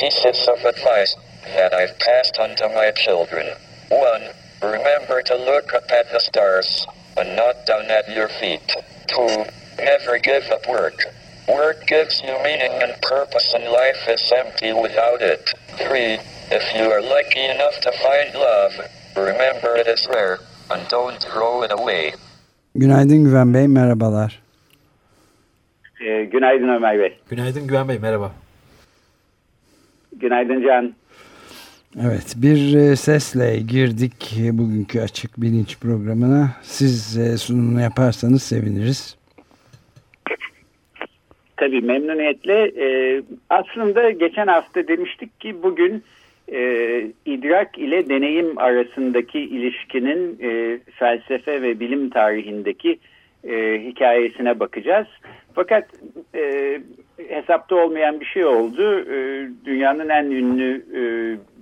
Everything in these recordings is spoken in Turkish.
Pieces of advice that I've passed on to my children. One, remember to look up at the stars and not down at your feet. Two, never give up work. Work gives you meaning and purpose and life is empty without it. Three, if you are lucky enough to find love, remember it is rare and don't throw it away. Günaydın Güven Bey, merhabalar. Ee, günaydın Ömer Bey. Günaydın Güven Bey, merhaba. Günaydın Can. Evet, bir e, sesle girdik bugünkü Açık Bilinç programına. Siz e, sunumunu yaparsanız seviniriz. Tabii memnuniyetle. Ee, aslında geçen hafta demiştik ki bugün e, idrak ile deneyim arasındaki ilişkinin e, felsefe ve bilim tarihindeki e, hikayesine bakacağız. Fakat e, hesapta olmayan bir şey oldu. E, dünyanın en ünlü e,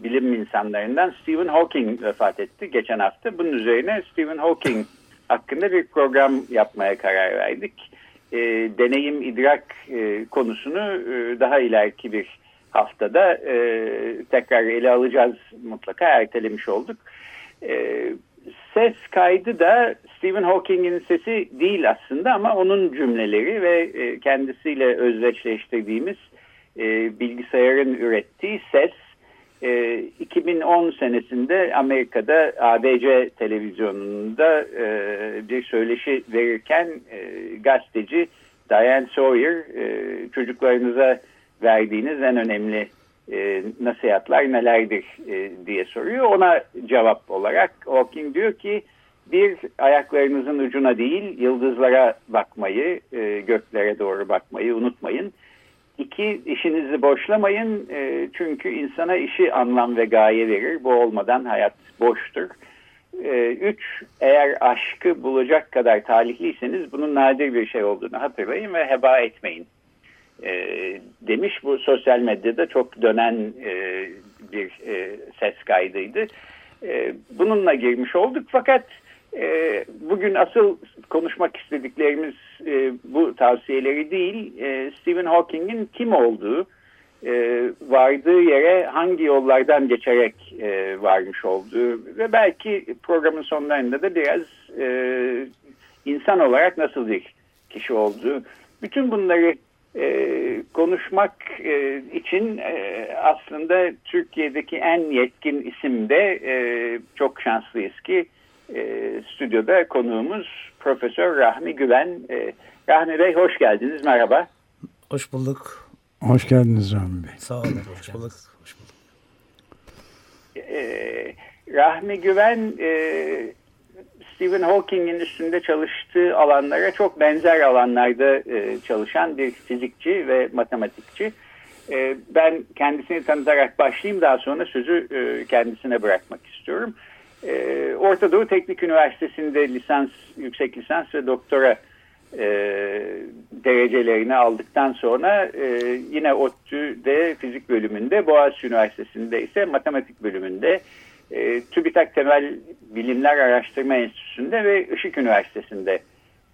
bilim insanlarından Stephen Hawking vefat etti geçen hafta. Bunun üzerine Stephen Hawking hakkında bir program yapmaya karar verdik. E, deneyim idrak e, konusunu e, daha ileriki bir haftada tekrar ele alacağız mutlaka ertelemiş olduk. E, ses kaydı da Stephen Hawking'in sesi değil aslında ama onun cümleleri ve e, kendisiyle özdeşleştirdiğimiz e, bilgisayarın ürettiği ses e, 2010 senesinde Amerika'da ABC televizyonunda e, bir söyleşi verirken e, gazeteci Diane Sawyer e, çocuklarınıza verdiğiniz en önemli e, nasihatler nelerdir e, diye soruyor. Ona cevap olarak Hawking diyor ki bir ayaklarınızın ucuna değil yıldızlara bakmayı, e, göklere doğru bakmayı unutmayın. İki işinizi boşlamayın e, çünkü insana işi anlam ve gaye verir. Bu olmadan hayat boştur. E, üç, eğer aşkı bulacak kadar talihliyseniz bunun nadir bir şey olduğunu hatırlayın ve heba etmeyin e, demiş. Bu sosyal medyada çok dönen e, bir e, ses kaydıydı. E, bununla girmiş olduk fakat e, bugün asıl konuşmak istediklerimiz e, bu tavsiyeleri değil, e, Stephen Hawking'in kim olduğu, e, vardığı yere hangi yollardan geçerek e, varmış olduğu ve belki programın sonlarında da biraz e, insan olarak nasıl bir kişi olduğu. Bütün bunları e, konuşmak e, için e, aslında Türkiye'deki en yetkin isimde e, çok şanslıyız ki e, stüdyoda konuğumuz Profesör Rahmi Güven. E, Rahmi Bey hoş geldiniz, merhaba. Hoş bulduk. Hoş geldiniz Rahmi Bey. Sağ olun. Hoş bulduk. Hoş bulduk. E, Rahmi Güven e, Stephen Hawking'in üstünde çalıştığı alanlara çok benzer alanlarda e, çalışan bir fizikçi ve matematikçi. E, ben kendisini tanıtarak başlayayım daha sonra sözü e, kendisine bırakmak istiyorum. E, Orta Doğu Teknik Üniversitesi'nde lisans, yüksek lisans ve doktora e, derecelerini aldıktan sonra e, yine ODTÜ'de fizik bölümünde, Boğaziçi Üniversitesi'nde ise matematik bölümünde e, TÜBİTAK Temel Bilimler Araştırma Enstitüsü'nde ve Işık Üniversitesi'nde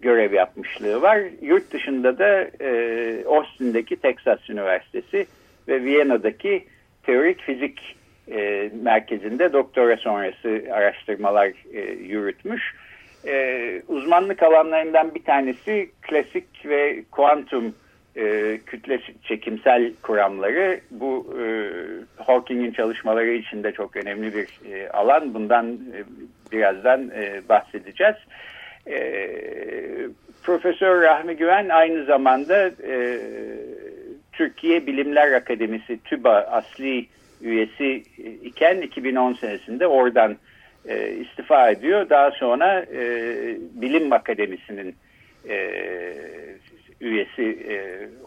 görev yapmışlığı var. Yurt dışında da e, Austin'deki Texas Üniversitesi ve Viyana'daki Teorik Fizik e, Merkezi'nde doktora sonrası araştırmalar e, yürütmüş. E, uzmanlık alanlarından bir tanesi klasik ve kuantum e, kütle çekimsel kuramları bu e, Hawking'in çalışmaları için de çok önemli bir e, alan. Bundan e, birazdan e, bahsedeceğiz. E, Profesör Rahmi Güven aynı zamanda e, Türkiye Bilimler Akademisi TÜBA asli üyesi iken 2010 senesinde oradan e, istifa ediyor. Daha sonra e, Bilim Akademisi'nin e, üyesi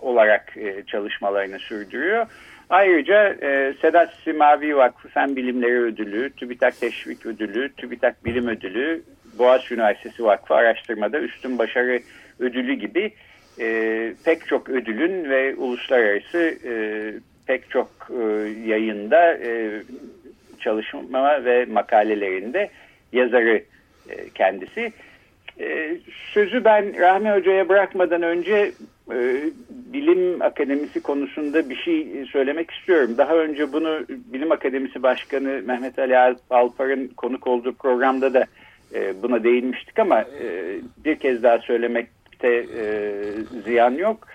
olarak çalışmalarını sürdürüyor. Ayrıca e, Sedat Simavi Vakfı Fen Bilimleri Ödülü, TÜBİTAK Teşvik Ödülü, TÜBİTAK Bilim Ödülü, Boğaziçi Üniversitesi Vakfı Araştırmada Üstün Başarı Ödülü gibi e, pek çok ödülün ve uluslararası e, pek çok e, yayında e, çalışma ve makalelerinde yazarı e, kendisi. E, sözü ben Rahmi Hoca'ya bırakmadan önce e, Bilim Akademisi konusunda bir şey söylemek istiyorum. Daha önce bunu Bilim Akademisi Başkanı Mehmet Ali Alpar'ın konuk olduğu programda da e, buna değinmiştik ama e, bir kez daha söylemekte ziyan yok.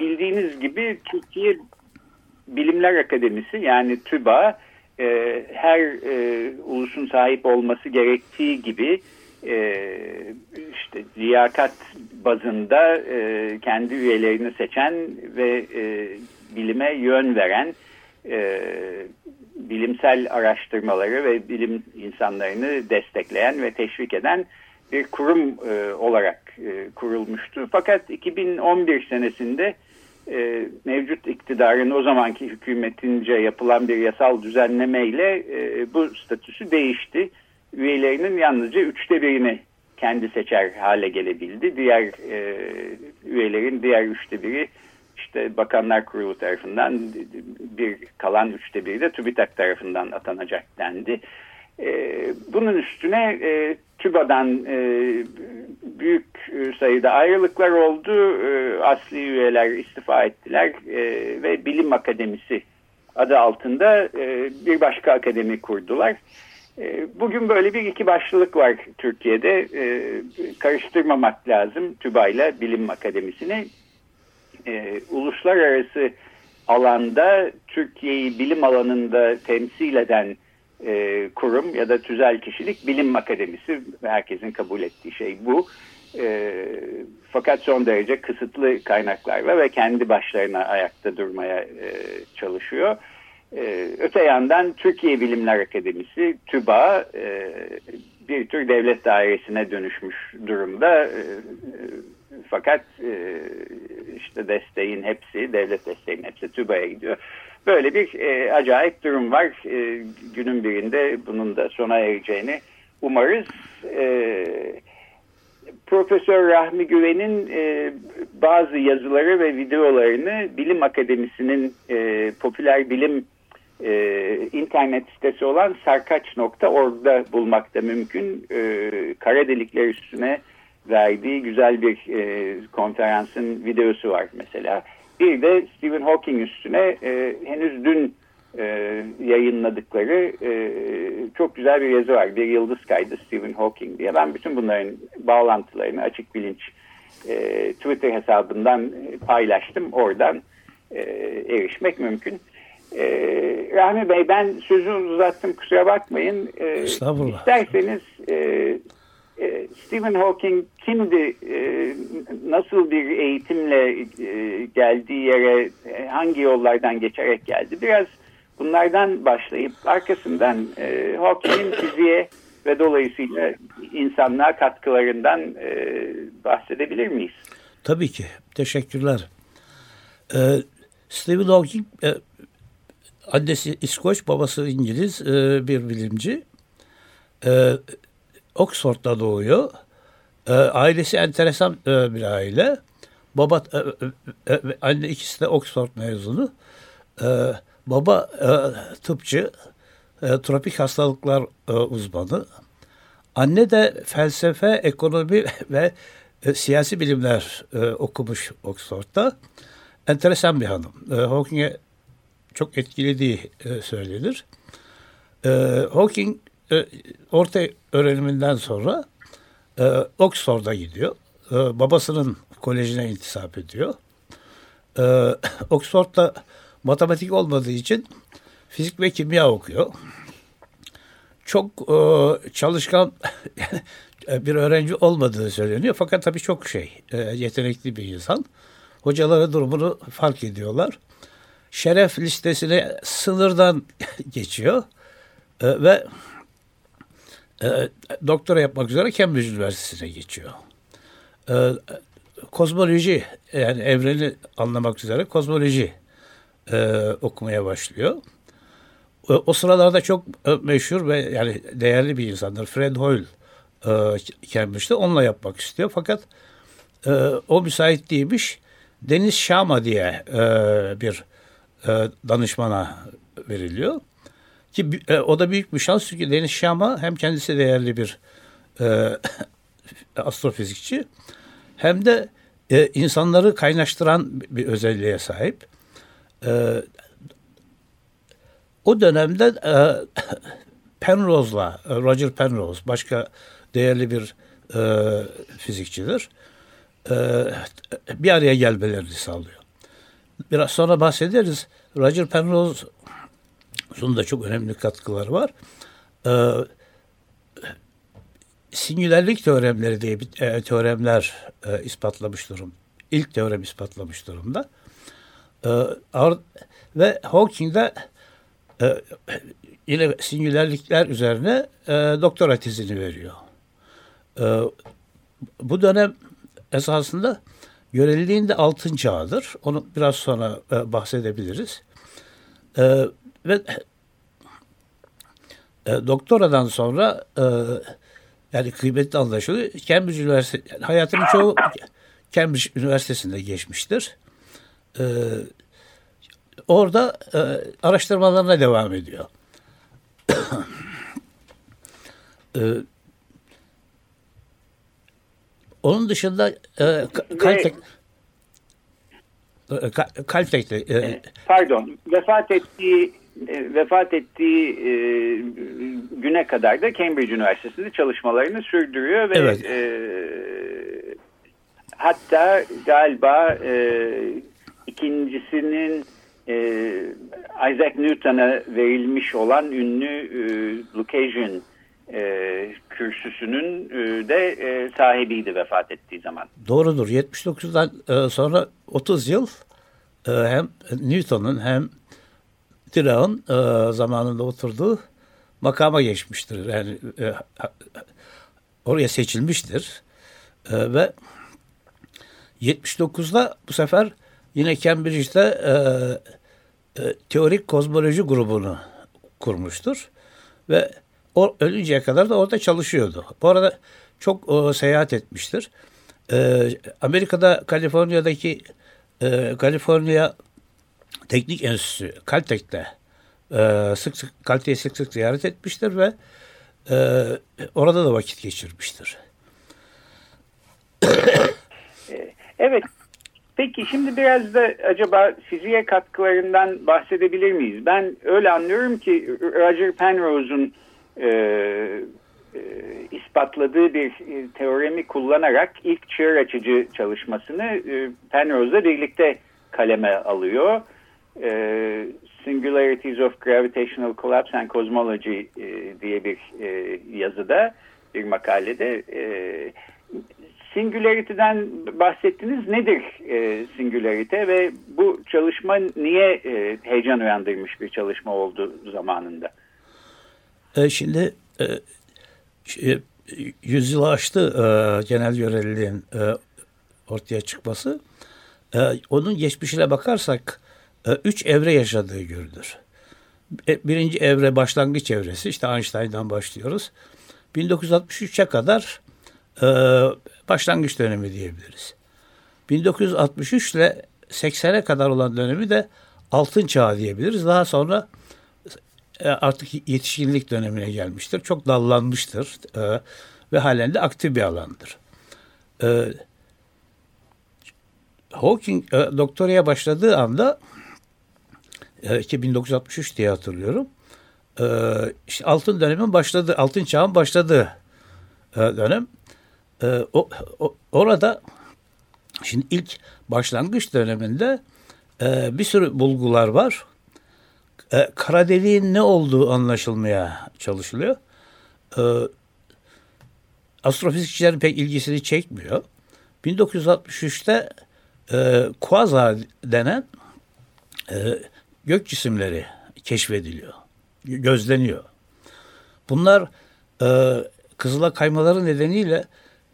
Bildiğiniz gibi Türkiye Bilimler Akademisi yani TÜBA her ulusun sahip olması gerektiği gibi e, işte liyakat bazında e, kendi üyelerini seçen ve e, bilime yön veren e, bilimsel araştırmaları ve bilim insanlarını destekleyen ve teşvik eden bir kurum olarak kurulmuştu. Fakat 2011 senesinde mevcut iktidarın o zamanki hükümetince yapılan bir yasal düzenlemeyle e, bu statüsü değişti üyelerinin yalnızca üçte birini kendi seçer hale gelebildi. Diğer e, üyelerin diğer üçte biri işte Bakanlar Kurulu tarafından bir kalan üçte biri de TÜBİTAK tarafından atanacak dendi. E, bunun üstüne e, TÜBA'dan e, büyük sayıda ayrılıklar oldu. E, asli üyeler istifa ettiler e, ve Bilim Akademisi adı altında e, bir başka akademi kurdular. Ee, bugün böyle bir iki başlılık var Türkiye'de. Ee, karıştırmamak lazım TÜBA ile Bilim Akademisi'ni. Ee, uluslararası alanda Türkiye'yi bilim alanında temsil eden e, kurum ya da tüzel kişilik Bilim Akademisi. Herkesin kabul ettiği şey bu. fakat son derece kısıtlı kaynaklarla ve kendi başlarına ayakta durmaya e, çalışıyor. Ee, öte yandan Türkiye Bilimler Akademisi, TÜBA e, bir tür devlet dairesine dönüşmüş durumda. E, fakat e, işte desteğin hepsi, devlet desteğinin hepsi TÜBA'ya gidiyor. Böyle bir e, acayip durum var. Günün birinde bunun da sona ereceğini umarız. Profesör Rahmi Güven'in e, bazı yazıları ve videolarını Bilim Akademisi'nin e, popüler bilim e, internet sitesi olan sarkaç.org'da bulmak da mümkün. E, kara delikler üstüne verdiği güzel bir e, konferansın videosu var mesela. Bir de Stephen Hawking üstüne e, henüz dün e, yayınladıkları e, çok güzel bir yazı var. Bir yıldız kaydı Stephen Hawking diye. Ben bütün bunların bağlantılarını açık bilinç e, Twitter hesabından paylaştım. Oradan e, erişmek mümkün. Ee, Rahmi Bey ben sözü uzattım kusura bakmayın. Ee, Estağfurullah. İsterseniz e, e, Stephen Hawking kimdi, e, nasıl bir eğitimle e, geldiği yere e, hangi yollardan geçerek geldi biraz bunlardan başlayıp arkasından e, Hawking'in fiziğe ve dolayısıyla insanlığa katkılarından e, bahsedebilir miyiz? Tabii ki. Teşekkürler. Ee, Stephen Hawking e, Annesi İskoç, babası İngiliz e, bir bilimci. E, Oxford'da doğuyor. E, ailesi enteresan e, bir aile. Baba, e, e, e, anne ikisi de Oxford mezunu. E, baba e, tıpçı, e, tropik hastalıklar e, uzmanı. Anne de felsefe, ekonomi ve e, siyasi bilimler e, okumuş Oxford'da. Enteresan bir hanım. E, Hawking'e çok etkilediği e, söylenir. E, Hawking e, orta öğreniminden sonra e, Oxford'a gidiyor. E, babasının kolejine intisap ediyor. E, Oxford'da matematik olmadığı için fizik ve kimya okuyor. Çok e, çalışkan bir öğrenci olmadığı söyleniyor. Fakat tabii çok şey, e, yetenekli bir insan. Hocaları durumunu fark ediyorlar şeref listesine sınırdan geçiyor e, ve e, doktora yapmak üzere Cambridge Üniversitesi'ne geçiyor. E, kozmoloji yani evreni anlamak üzere kozmoloji e, okumaya başlıyor. O, o sıralarda çok e, meşhur ve yani değerli bir insandır. Fred Hoyle e, Cambridge'de onunla yapmak istiyor. Fakat e, o müsait değilmiş. Deniz Şama diye e, bir e, danışmana veriliyor. Ki e, o da büyük bir şans çünkü Deniz Şama hem kendisi değerli bir e, astrofizikçi hem de e, insanları kaynaştıran bir özelliğe sahip. E, o dönemde e, Penrose'la, Roger Penrose başka değerli bir e, fizikçidir. E, bir araya gelmelerini sağlıyor. Biraz sonra bahsederiz. Roger Penrose'un da çok önemli katkıları var. E, Singulerlik teoremleri diye bir e, teoremler e, ispatlamış durum. İlk teorem ispatlamış durumda. E, ar, ve Hawking de e, yine singulerlikler üzerine e, doktora tezini veriyor. E, bu dönem esasında göreliliğin de altın çağıdır. Onu biraz sonra e, bahsedebiliriz. E, ve e, doktoradan sonra e, yani kıymetli anlaşılıyor. Cambridge Üniversitesi, yani hayatının çoğu Cambridge Üniversitesi'nde geçmiştir. Ee, orada e, araştırmalarına devam ediyor. ee, onun dışında e, Caltech Caltech'te e, pardon vefat ettiği e, vefat ettiği e, güne kadar da Cambridge Üniversitesi'nde çalışmalarını sürdürüyor ve evet. e, hatta galiba e, ikincisinin e, Isaac Newton'a verilmiş olan ünlü e, Lucasian e, kürsüsünün e, de e, sahibiydi vefat ettiği zaman. Doğrudur. 79'dan e, sonra 30 yıl e, hem Newton'un hem Dirao'nun e, zamanında oturduğu makama geçmiştir. Yani e, oraya seçilmiştir. E, ve 79'da bu sefer yine Cambridge'de e, e, teorik kozmoloji grubunu kurmuştur. Ve o ölünceye kadar da orada çalışıyordu. Bu arada çok o, seyahat etmiştir. E, Amerika'da Kaliforniya'daki e, Kaliforniya Teknik Enstitüsü Caltech'te e, sık sık Caltech'i sık sık ziyaret etmiştir ve e, orada da vakit geçirmiştir. evet. Peki şimdi biraz da acaba fiziğe katkılarından bahsedebilir miyiz? Ben öyle anlıyorum ki Roger Penrose'un e, e, ispatladığı bir e, teoremi kullanarak ilk çığır açıcı çalışmasını e, Penrose'la birlikte kaleme alıyor. E, Singularities of Gravitational Collapse and Cosmology diye bir yazıda, bir makalede. E, Singularity'den bahsettiniz. Nedir e, Singularity ve bu çalışma niye heyecan uyandırmış bir çalışma oldu zamanında? E, şimdi e, şey, aştı e, genel görevliliğin e, ortaya çıkması. E, onun geçmişine bakarsak e, üç evre yaşadığı görülür. E, birinci evre başlangıç evresi işte Einstein'dan başlıyoruz. 1963'e kadar e, başlangıç dönemi diyebiliriz. 1963 ile 80'e kadar olan dönemi de altın çağı diyebiliriz. Daha sonra artık yetişkinlik dönemine gelmiştir. Çok dallanmıştır ve halen de aktif bir alandır. Hawking doktoraya başladığı anda e, 1963 diye hatırlıyorum. E, işte altın dönemin başladı, altın çağın başladığı e, dönem. E, o, o, orada şimdi ilk başlangıç döneminde e, bir sürü bulgular var. E, kara deliğin ne olduğu anlaşılmaya çalışılıyor. E, astrofizikçilerin pek ilgisini çekmiyor. 1963'te e, Quasar denen e, gök cisimleri keşfediliyor, gözleniyor. Bunlar e, kızıla kaymaları nedeniyle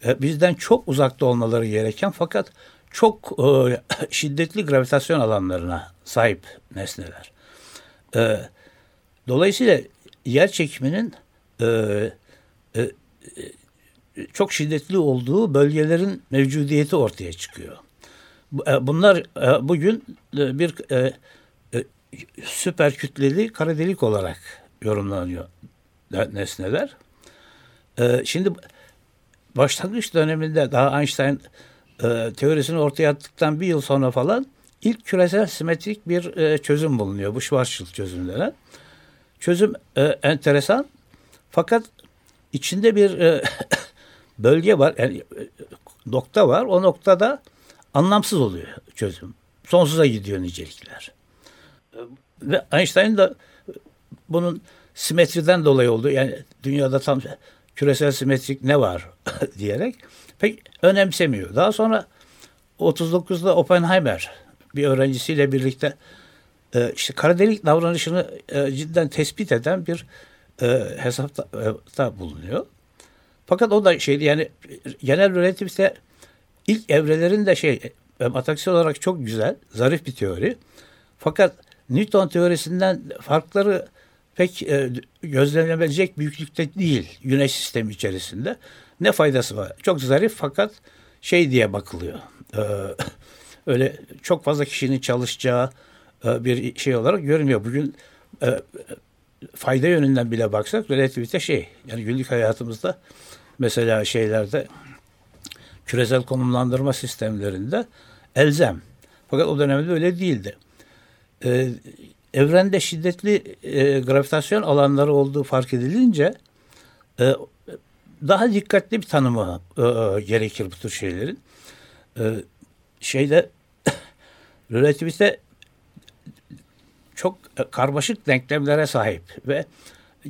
e, bizden çok uzakta olmaları gereken fakat çok e, şiddetli gravitasyon alanlarına sahip nesneler. E, dolayısıyla yer çekiminin e, e, çok şiddetli olduğu bölgelerin mevcudiyeti ortaya çıkıyor. E, bunlar e, bugün e, bir süper kütleli kara delik olarak yorumlanıyor nesneler. Şimdi başlangıç döneminde daha Einstein teorisini ortaya attıktan bir yıl sonra falan ilk küresel simetrik bir çözüm bulunuyor. Bu Schwarzschild çözümleri. Çözüm enteresan fakat içinde bir bölge var, yani nokta var. O noktada anlamsız oluyor çözüm. Sonsuza gidiyor nicelikler. Ve Einstein da bunun simetriden dolayı oldu. Yani dünyada tam küresel simetrik ne var diyerek pek önemsemiyor. Daha sonra 39'da Oppenheimer bir öğrencisiyle birlikte e, işte kara delik davranışını e, cidden tespit eden bir e, hesapta bulunuyor. Fakat o da şeydi yani genel relativite ilk evrelerin de şey e, matematiksel olarak çok güzel, zarif bir teori. Fakat Newton teorisinden farkları pek e, gözlenebilecek büyüklükte değil Güneş sistemi içerisinde. Ne faydası var? Çok zarif fakat şey diye bakılıyor. E, öyle çok fazla kişinin çalışacağı e, bir şey olarak görünmüyor. Bugün e, fayda yönünden bile baksak relativite şey. Yani günlük hayatımızda mesela şeylerde küresel konumlandırma sistemlerinde elzem. Fakat o dönemde öyle değildi. Ee, evrende şiddetli e, gravitasyon alanları olduğu fark edilince e, daha dikkatli bir tanımı e, e gerekir bu tür şeylerin. E, şeyde relativite çok karmaşık denklemlere sahip ve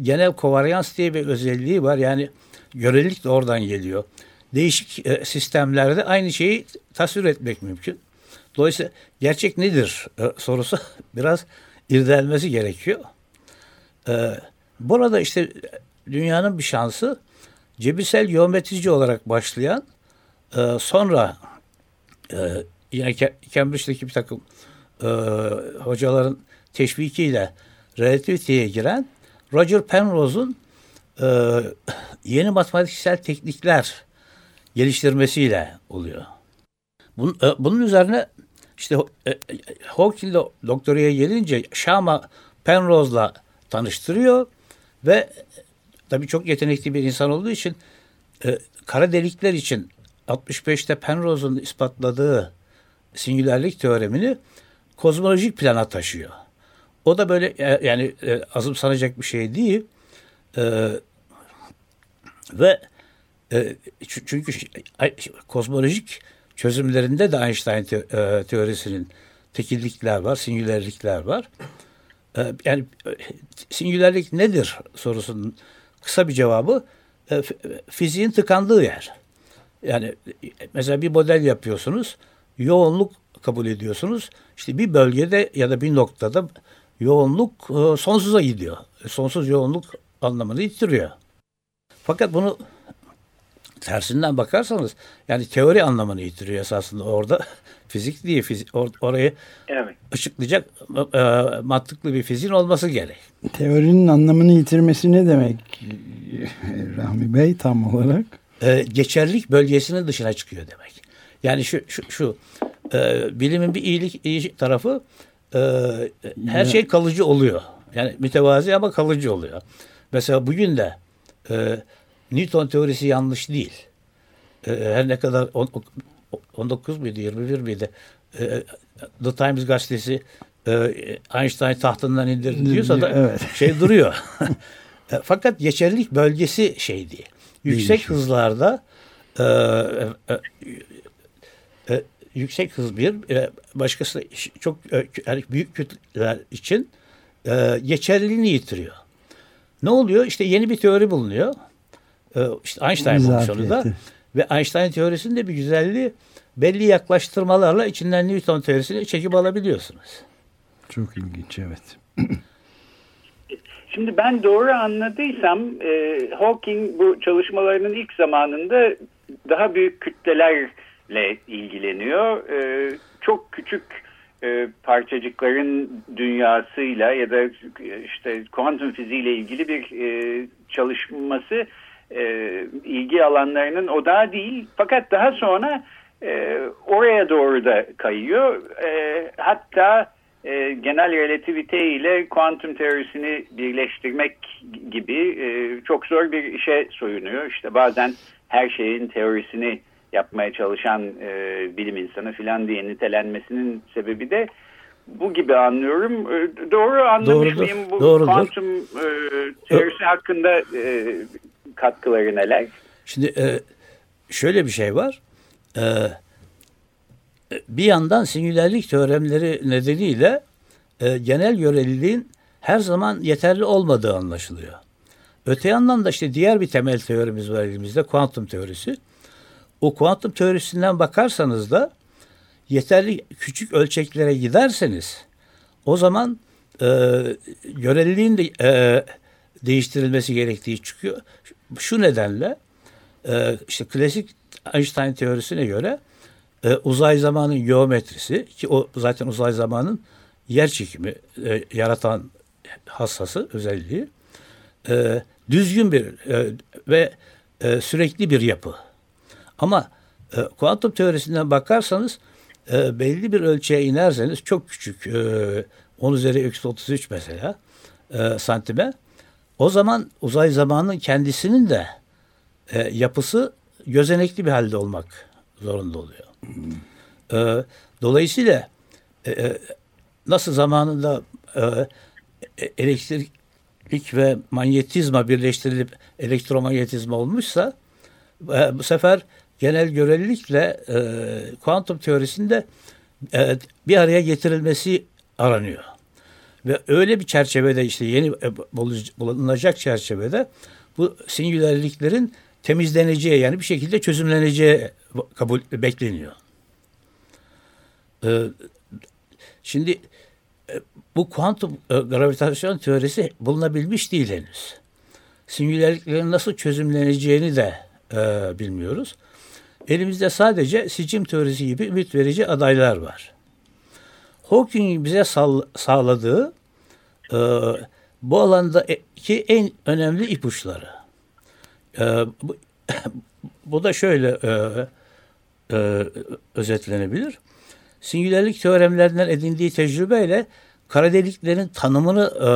genel kovaryans diye bir özelliği var. Yani görelilik de oradan geliyor. Değişik e, sistemlerde aynı şeyi tasvir etmek mümkün. Dolayısıyla gerçek nedir e, sorusu biraz irdelenmesi gerekiyor. E, burada işte dünyanın bir şansı cebirsel geometrici olarak başlayan e, sonra e, yine Cambridge'deki bir takım e, hocaların teşvikiyle relativiteye giren Roger Penrose'un e, yeni matematiksel teknikler geliştirmesiyle oluyor. Bunun, e, bunun üzerine işte e, Hawking doktoraya gelince Shama Penrose'la tanıştırıyor ve tabii çok yetenekli bir insan olduğu için e, kara delikler için 65'te Penrose'un ispatladığı singülerlik teoremini kozmolojik plana taşıyor. O da böyle e, yani e, azımsanacak bir şey değil. E, ve e, çünkü kozmolojik çözümlerinde de Einstein te, e, teorisinin tekillikler var, singülerlikler var. E, yani singülerlik nedir sorusunun kısa bir cevabı fiziğin tıkandığı yer. Yani mesela bir model yapıyorsunuz, yoğunluk kabul ediyorsunuz. İşte bir bölgede ya da bir noktada yoğunluk e, sonsuza gidiyor. E, sonsuz yoğunluk anlamını yitiriyor. Fakat bunu tersinden bakarsanız yani teori anlamını yitiriyor esasında orada fizik değil fizik or, orayı evet. ışıklayacak e, mantıklı bir fiziğin olması gerek. Teorinin anlamını yitirmesi ne demek Rahmi Bey tam olarak? E, geçerlik bölgesinin dışına çıkıyor demek. Yani şu şu, şu e, bilimin bir iyilik iyi tarafı e, her şey kalıcı oluyor. Yani mütevazi ama kalıcı oluyor. Mesela bugün de e, Newton teorisi yanlış değil. E, her ne kadar on, 19 muydu 21 miydi? E, The Times gazetesi e, Einstein tahtından indirdi diyorsa da evet. şey duruyor. e, fakat geçerlilik bölgesi şey diye. Yüksek Değilmiş. hızlarda e, e, e, yüksek hız bir e, başkası çok e, yani büyük kütleler için e, geçerliliğini yitiriyor. Ne oluyor? İşte yeni bir teori bulunuyor. E, işte Einstein bulmuş onu da. Ve Einstein teorisinde bir güzelliği belli yaklaştırmalarla içinden Newton teorisini çekip alabiliyorsunuz. Çok ilginç evet. Şimdi ben doğru anladıysam e, Hawking bu çalışmalarının ilk zamanında daha büyük kütlelerle ilgileniyor. E, çok küçük e, parçacıkların dünyasıyla ya da işte kuantum fiziğiyle ilgili bir e, çalışması e, ilgi alanlarının odağı değil. Fakat daha sonra e, oraya doğru da kayıyor. E, hatta e, genel relativite ile kuantum teorisini birleştirmek gibi e, çok zor bir işe soyunuyor. İşte bazen her şeyin teorisini yapmaya çalışan e, bilim insanı filan diye nitelenmesinin sebebi de bu gibi anlıyorum. E, doğru anlamış Doğrudur, mıyım? Bu doğrudur. kuantum e, teorisi hakkında e, katkıları neler? Şimdi e, şöyle bir şey var. E, bir yandan sinülerlik teoremleri nedeniyle e, genel göreliliğin her zaman yeterli olmadığı anlaşılıyor. Öte yandan da işte diğer bir temel teorimiz var elimizde kuantum teorisi. O kuantum teorisinden bakarsanız da yeterli küçük ölçeklere giderseniz o zaman e, göreliliğin de e, değiştirilmesi gerektiği çıkıyor. Şu nedenle e, işte klasik Einstein teorisine göre e, uzay zamanın geometrisi ki o zaten uzay zamanın yer çekimi e, yaratan hassası özelliği e, düzgün bir e, ve e, sürekli bir yapı. Ama e, kuantum teorisinden bakarsanız e, belli bir ölçüye inerseniz çok küçük e, 10 üzeri eksi 33 mesela e, santime o zaman uzay zamanının kendisinin de e, yapısı gözenekli bir halde olmak zorunda oluyor. E, dolayısıyla e, e, nasıl zamanında e, e elektrik ve manyetizma birleştirilip elektromanyetizma olmuşsa e, bu sefer genel görelilikle e, kuantum teorisinde e, bir araya getirilmesi aranıyor. Ve öyle bir çerçevede işte yeni e, bulunacak çerçevede bu singularliklerin temizleneceği yani bir şekilde çözümleneceği kabul bekleniyor. Ee, şimdi e, bu kuantum e, gravitasyon teorisi bulunabilmiş değil henüz. Singularliklerin nasıl çözümleneceğini de e, bilmiyoruz. Elimizde sadece sicim teorisi gibi ümit verici adaylar var. Hawking'in bize sağladığı e, bu alandaki en önemli ipuçları. E, bu, bu da şöyle e, e, özetlenebilir. Singülerlik teoremlerinden edindiği tecrübeyle kara deliklerin tanımını e,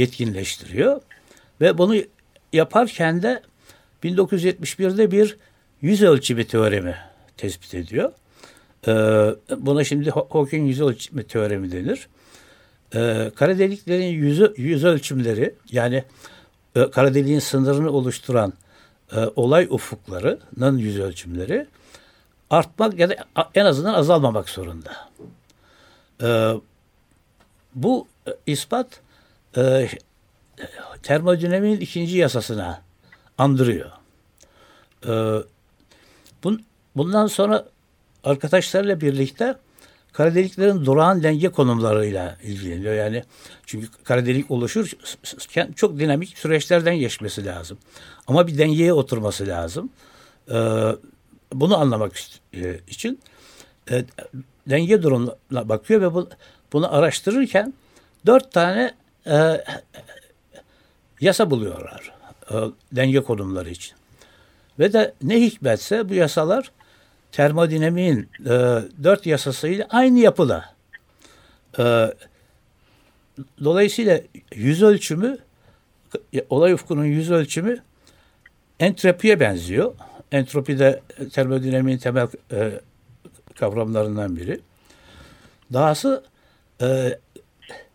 yetkinleştiriyor. Ve bunu yaparken de 1971'de bir yüz ölçümü teoremi tespit ediyor. Ee, buna şimdi Hawking yüz ölçümü teoremi denir. Ee, kara deliklerin yüzü, yüz ölçümleri yani e, kara deliğin sınırını oluşturan e, olay ufuklarının yüz ölçümleri artmak ya da en azından azalmamak zorunda. Ee, bu e, ispat e, termodinamiğin ikinci yasasına andırıyor. Bun, bundan sonra arkadaşlarla birlikte kara deliklerin durağan denge konumlarıyla ilgileniyor. Yani çünkü kara delik oluşurken çok dinamik süreçlerden geçmesi lazım. Ama bir dengeye oturması lazım. Ee, bunu anlamak e, için e, denge durumuna bakıyor ve bu, bunu araştırırken dört tane e, yasa buluyorlar e, denge konumları için. Ve de ne hikmetse bu yasalar termodinamiğin e, dört yasasıyla aynı yapıda. E, dolayısıyla yüz ölçümü olay ufkunun yüz ölçümü entropiye benziyor. Entropi de termodinamiğin temel e, kavramlarından biri. Dahası e,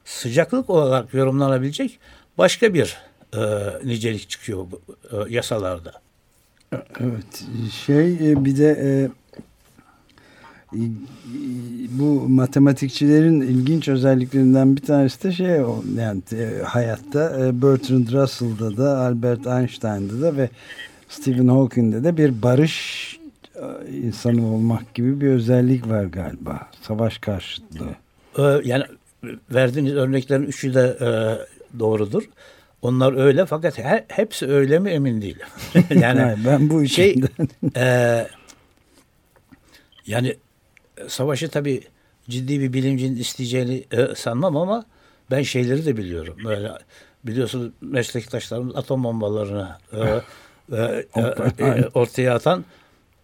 sıcaklık olarak yorumlanabilecek başka bir e, nicelik çıkıyor bu e, yasalarda. Evet şey e, bir de e, bu matematikçilerin ilginç özelliklerinden bir tanesi de şey yani e, hayatta Bertrand Russell'da da Albert Einstein'da da ve Stephen Hawking'de de bir barış insanı olmak gibi bir özellik var galiba. Savaş karşıtlığı. Yani verdiğiniz örneklerin üçü de doğrudur. Onlar öyle fakat her, hepsi öyle mi emin değilim. yani Hayır, ben bu şey e, yani savaşı tabii ciddi bir bilimcinin isteyeceğini e, sanmam ama ben şeyleri de biliyorum. Böyle biliyorsunuz meslektaşlarımız atom bombalarını e, e, e, e, ortaya atan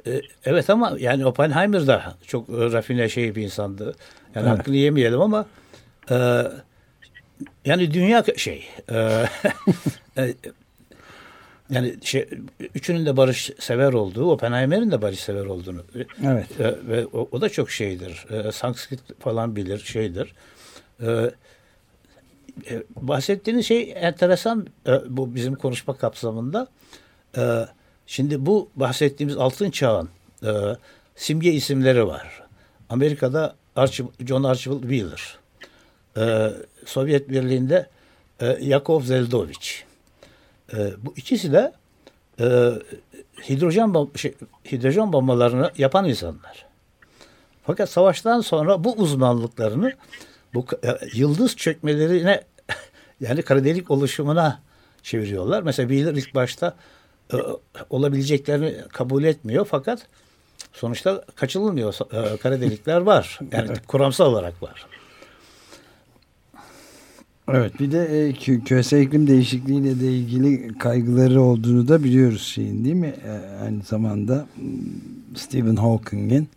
e, evet ama yani Oppenheimer da çok e, rafine şey bir insandı. Yani evet. hakkını yemeyelim ama e, yani dünya şey e, e, yani şey üçünün de barış sever olduğu, Oppenheimer'in de barış sever olduğunu. Evet. E, ve o, o da çok şeydir. E, Sanskrit falan bilir, şeydir. E, e, bahsettiğiniz şey enteresan e, bu bizim konuşma kapsamında. E, şimdi bu bahsettiğimiz altın çağın e, simge isimleri var. Amerika'da Archibald, John Archibald Wheeler. E, Sovyet Birliği'nde e, Yakov Zeldovich. E, bu ikisi de e, hidrojen, bom şey, hidrojen bombalarını yapan insanlar. Fakat savaştan sonra bu uzmanlıklarını bu e, yıldız çökmelerine yani kara delik oluşumuna çeviriyorlar. Mesela Wheeler ilk başta e, olabileceklerini kabul etmiyor fakat sonuçta kaçınılmıyor. E, kara delikler var. Yani kuramsal olarak var. Evet bir de e, kü küresel iklim değişikliğiyle de ilgili kaygıları olduğunu da biliyoruz şeyin değil mi? E, aynı zamanda Stephen Hawking'in.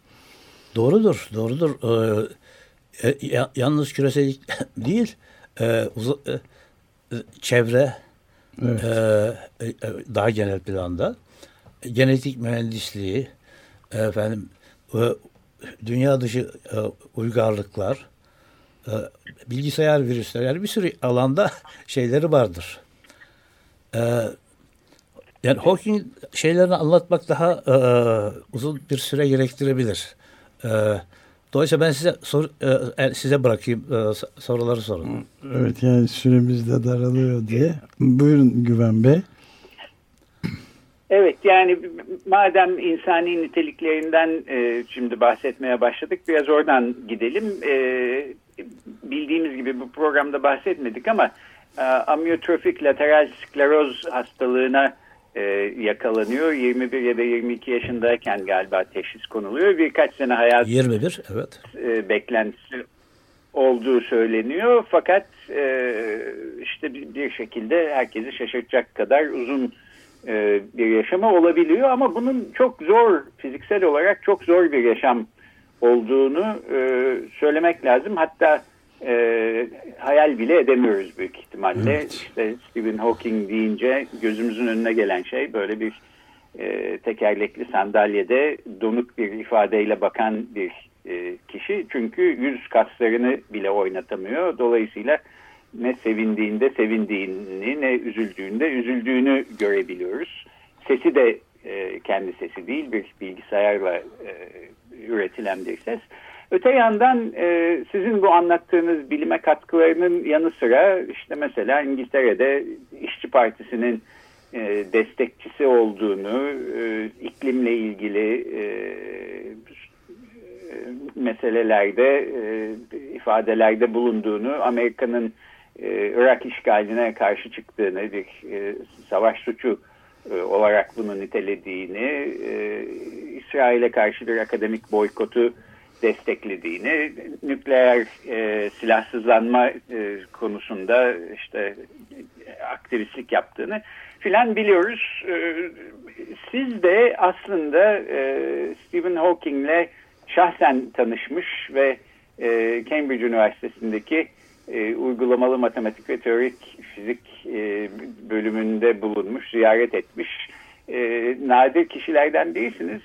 Doğrudur, doğrudur. Ee, e, yalnız küresel değil, e, uz- e, çevre evet. e, e, daha genel planda genetik mühendisliği efendim e, dünya dışı e, uygarlıklar e, bilgisayar virüsleri yani bir sürü alanda şeyleri vardır. E, yani Hawking şeylerini anlatmak daha e, uzun bir süre gerektirebilir. E, dolayısıyla ben size sor, e, size bırakayım e, soruları sorun. Evet yani süremiz de daralıyor diye. Buyurun Güven Bey. Evet yani madem insani niteliklerinden e, şimdi bahsetmeye başladık biraz oradan gidelim. E, bildiğimiz gibi bu programda bahsetmedik ama e, amyotrofik lateral skleroz hastalığına e, yakalanıyor. 21 ya da 22 yaşındayken galiba teşhis konuluyor. Birkaç sene hayat 21 evet. E, beklentisi olduğu söyleniyor. Fakat e, işte bir, bir şekilde herkesi şaşırtacak kadar uzun e, bir yaşamı olabiliyor. Ama bunun çok zor, fiziksel olarak çok zor bir yaşam olduğunu e, söylemek lazım. Hatta e, hayal bile edemiyoruz büyük ihtimalle. Evet. İşte Stephen Hawking deyince gözümüzün önüne gelen şey böyle bir e, tekerlekli sandalyede donuk bir ifadeyle bakan bir e, kişi. Çünkü yüz kaslarını bile oynatamıyor. Dolayısıyla ne sevindiğinde sevindiğini ne üzüldüğünde üzüldüğünü görebiliyoruz. Sesi de e, kendi sesi değil bir bilgisayarla e, üretilen bir ses. Öte yandan e, sizin bu anlattığınız bilime katkılarının yanı sıra işte mesela İngiltere'de İşçi Partisi'nin destekçisi olduğunu, iklimle ilgili meselelerde ifadelerde bulunduğunu, Amerika'nın e, Irak işgaline karşı çıktığını, bir savaş suçu e, olarak bunu nitelediğini, e, İsrail'e karşı bir akademik boykotu desteklediğini, nükleer e, silahsızlanma konusunda işte aktivistlik yaptığını filan biliyoruz. Siz de aslında e, Stephen Hawking'le şahsen tanışmış ve Cambridge Üniversitesi'ndeki e, uygulamalı matematik ve teorik fizik e, bölümünde bulunmuş, ziyaret etmiş e, nadir kişilerden birisiniz.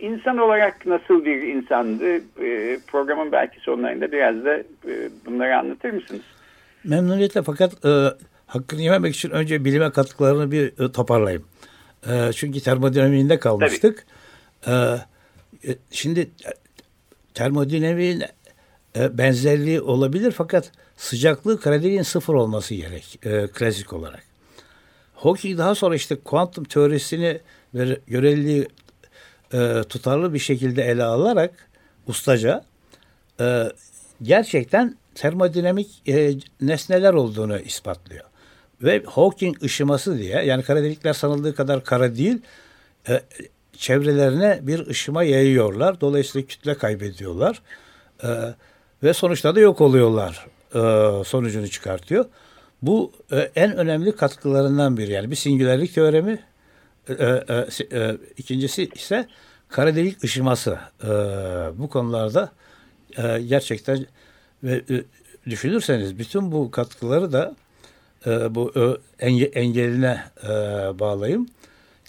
İnsan olarak nasıl bir insandı? E, programın belki sonlarında biraz da e, bunları anlatır mısınız? Memnuniyetle fakat e, hakkını yememek için önce bilime katkılarını bir e, toparlayayım. E, çünkü termodinamiğinde kalmıştık. E, e, şimdi e, termodinamiğin e, benzerliği olabilir fakat sıcaklığı karadeliğin sıfır olması gerek e, klasik olarak. Hawking daha sonra işte kuantum teorisini ve göreliliği e, tutarlı bir şekilde ele alarak ustaca e, gerçekten termodinamik e, nesneler olduğunu ispatlıyor. Ve Hawking ışıması diye yani kara delikler sanıldığı kadar kara değil e, çevrelerine bir ışıma yayıyorlar. Dolayısıyla kütle kaybediyorlar. E, ve sonuçta da yok oluyorlar e, sonucunu çıkartıyor. Bu e, en önemli katkılarından biri. Yani bir singülerlik teoremi e, e, e, ikincisi ise kara delik ışıması. E, bu konularda e, gerçekten ve e, düşünürseniz bütün bu katkıları da e, bu e, enge, engeline e, bağlayayım.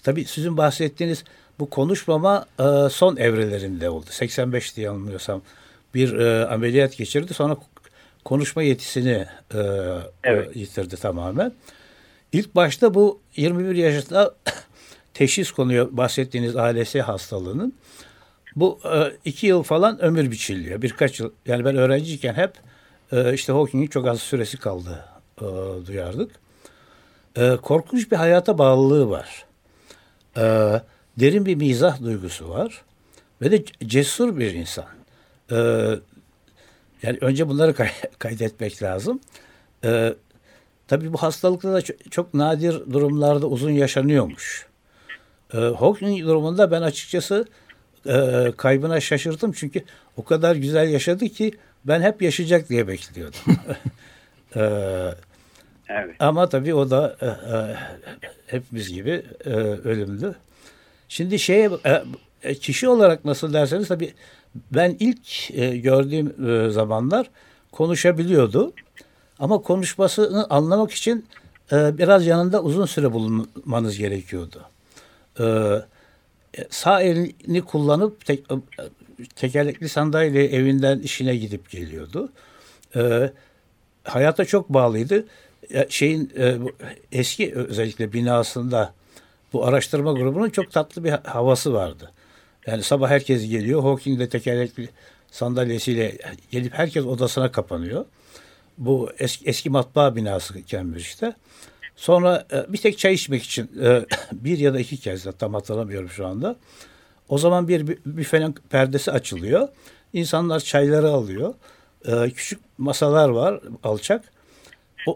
Tabii sizin bahsettiğiniz bu konuşmama e, son evrelerinde oldu. 85 diye anlıyorsam bir e, ameliyat geçirdi. Sonra konuşma yetisini e, evet. yitirdi tamamen. İlk başta bu 21 yaşında teşhis konuyor bahsettiğiniz ALS hastalığının. Bu e, iki yıl falan ömür biçiliyor. Birkaç yıl. Yani ben öğrenciyken hep e, işte Hawking'in çok az süresi kaldı e, duyardık. E, korkunç bir hayata bağlılığı var. E, derin bir mizah duygusu var. Ve de cesur bir insan. E, yani önce bunları kay kaydetmek lazım. E, tabii bu hastalıkta da çok, çok nadir durumlarda uzun yaşanıyormuş. E, Hawking durumunda ben açıkçası e, kaybına şaşırdım. Çünkü o kadar güzel yaşadı ki ben hep yaşayacak diye bekliyordum. e, evet. Ama tabii o da e, e, hepimiz gibi e, ölümlü. Şimdi şey e, kişi olarak nasıl derseniz tabii ben ilk e, gördüğüm e, zamanlar konuşabiliyordu. Ama konuşmasını anlamak için e, biraz yanında uzun süre bulunmanız gerekiyordu. E, sağ elini kullanıp tek, e, tekerlekli sandalye evinden işine gidip geliyordu. E, hayata çok bağlıydı. E, şeyin e, eski özellikle binasında bu araştırma grubunun çok tatlı bir havası vardı. Yani sabah herkes geliyor. Hawking de tekerlekli sandalyesiyle gelip herkes odasına kapanıyor. Bu eski, eski matbaa binası Cambridge'de. Sonra e, bir tek çay içmek için e, bir ya da iki kez de tam hatırlamıyorum şu anda. O zaman bir büfenin perdesi açılıyor. İnsanlar çayları alıyor. E, küçük masalar var alçak.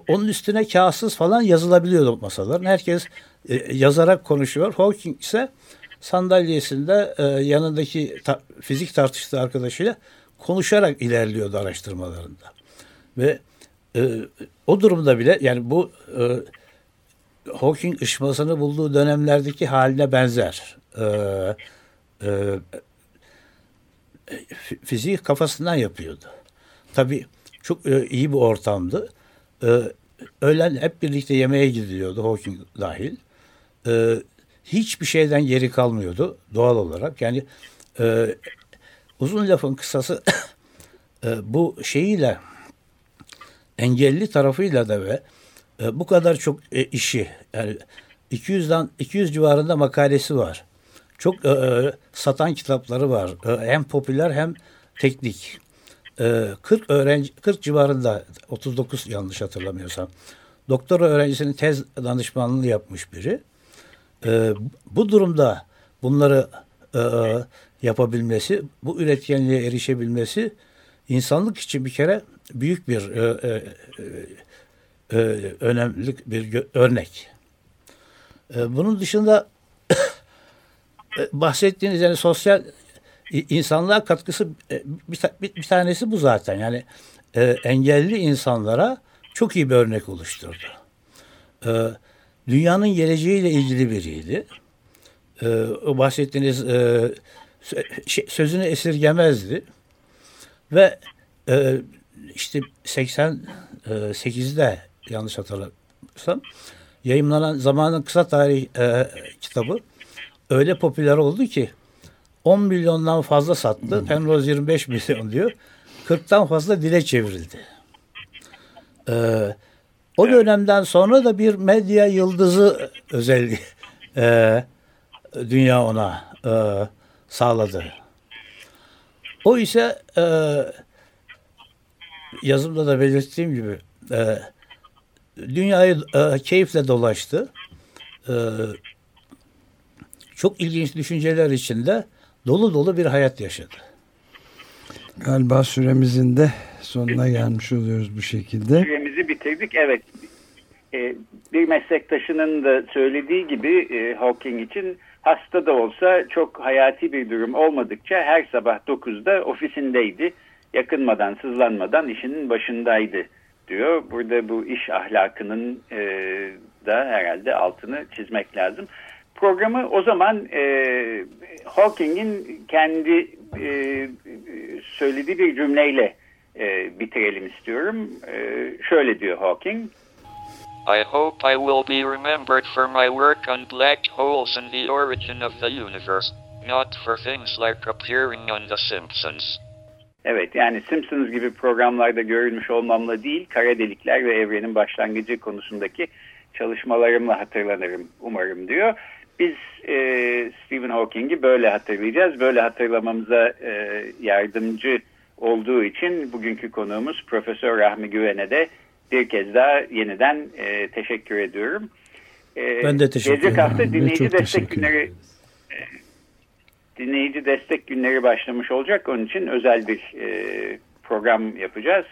Onun üstüne kağıtsız falan yazılabiliyor masaların. Herkes yazarak konuşuyor. Hawking ise sandalyesinde yanındaki ta, fizik tartıştığı arkadaşıyla konuşarak ilerliyordu araştırmalarında. Ve e, o durumda bile yani bu e, Hawking ışmasını bulduğu dönemlerdeki haline benzer. Ee, e, fiziği kafasından yapıyordu. Tabii çok e, iyi bir ortamdı. E, öğlen hep birlikte yemeğe gidiliyordu Hawking dahil. E, hiçbir şeyden geri kalmıyordu doğal olarak. Yani e, uzun lafın kısası e, bu şeyiyle engelli tarafıyla da ve e, bu kadar çok e, işi yani 200'den 200 civarında makalesi var. Çok e, e, satan kitapları var. E, hem popüler hem teknik. E, 40 öğrenci 40 civarında 39 yanlış hatırlamıyorsam. Doktora öğrencisinin tez danışmanlığını yapmış biri. E, bu durumda bunları e, yapabilmesi, bu üretkenliğe erişebilmesi insanlık için bir kere büyük bir e, e, e, önemli bir örnek. E, bunun dışında e, bahsettiğiniz yani sosyal insanlığa katkısı e, bir, bir, bir tanesi bu zaten. Yani e, engelli insanlara çok iyi bir örnek oluşturdu. E, dünyanın geleceğiyle ilgili biriydi. E, o bahsettiğiniz e, şey, sözünü esirgemezdi. Ve e, işte 88'de yanlış hatırlamıyorsam yayınlanan zamanın kısa tarih e, kitabı öyle popüler oldu ki 10 milyondan fazla sattı. Hmm. Penrose 25 milyon diyor. 40'tan fazla dile çevrildi. Ee, o dönemden sonra da bir medya yıldızı özelliği e, dünya ona e, sağladı. O ise e, yazımda da belirttiğim gibi e, dünyayı e, keyifle dolaştı. E, çok ilginç düşünceler içinde dolu dolu bir hayat yaşadı. Galiba süremizin de sonuna gelmiş oluyoruz bu şekilde. Süremizi bitirdik evet. E, bir meslektaşının da söylediği gibi e, Hawking için hasta da olsa çok hayati bir durum olmadıkça her sabah 9'da ofisindeydi. Yakınmadan, sızlanmadan işinin başındaydı diyor. Burada bu iş ahlakının e, da herhalde altını çizmek lazım. Programı o zaman e, Hawking'in kendi e, söylediği bir cümleyle e, bitirelim istiyorum. E, şöyle diyor Hawking. I hope I will be remembered for my work on black holes and the origin of the universe, not for things like appearing on The Simpsons. Evet yani Simpsons gibi programlarda görülmüş olmamla değil, kara delikler ve evrenin başlangıcı konusundaki çalışmalarımla hatırlanırım umarım diyor. Biz e, Stephen Hawking'i böyle hatırlayacağız. Böyle hatırlamamıza e, yardımcı olduğu için bugünkü konuğumuz Profesör Rahmi Güven'e de bir kez daha yeniden e, teşekkür ediyorum. E, ben de teşekkür ederim. Gelecek hafta dinleyici destek günleri e, dinleyici destek günleri başlamış olacak. Onun için özel bir e, program yapacağız.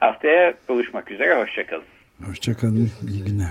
Haftaya buluşmak üzere. Hoşçakalın. Hoşçakalın. İyi günler.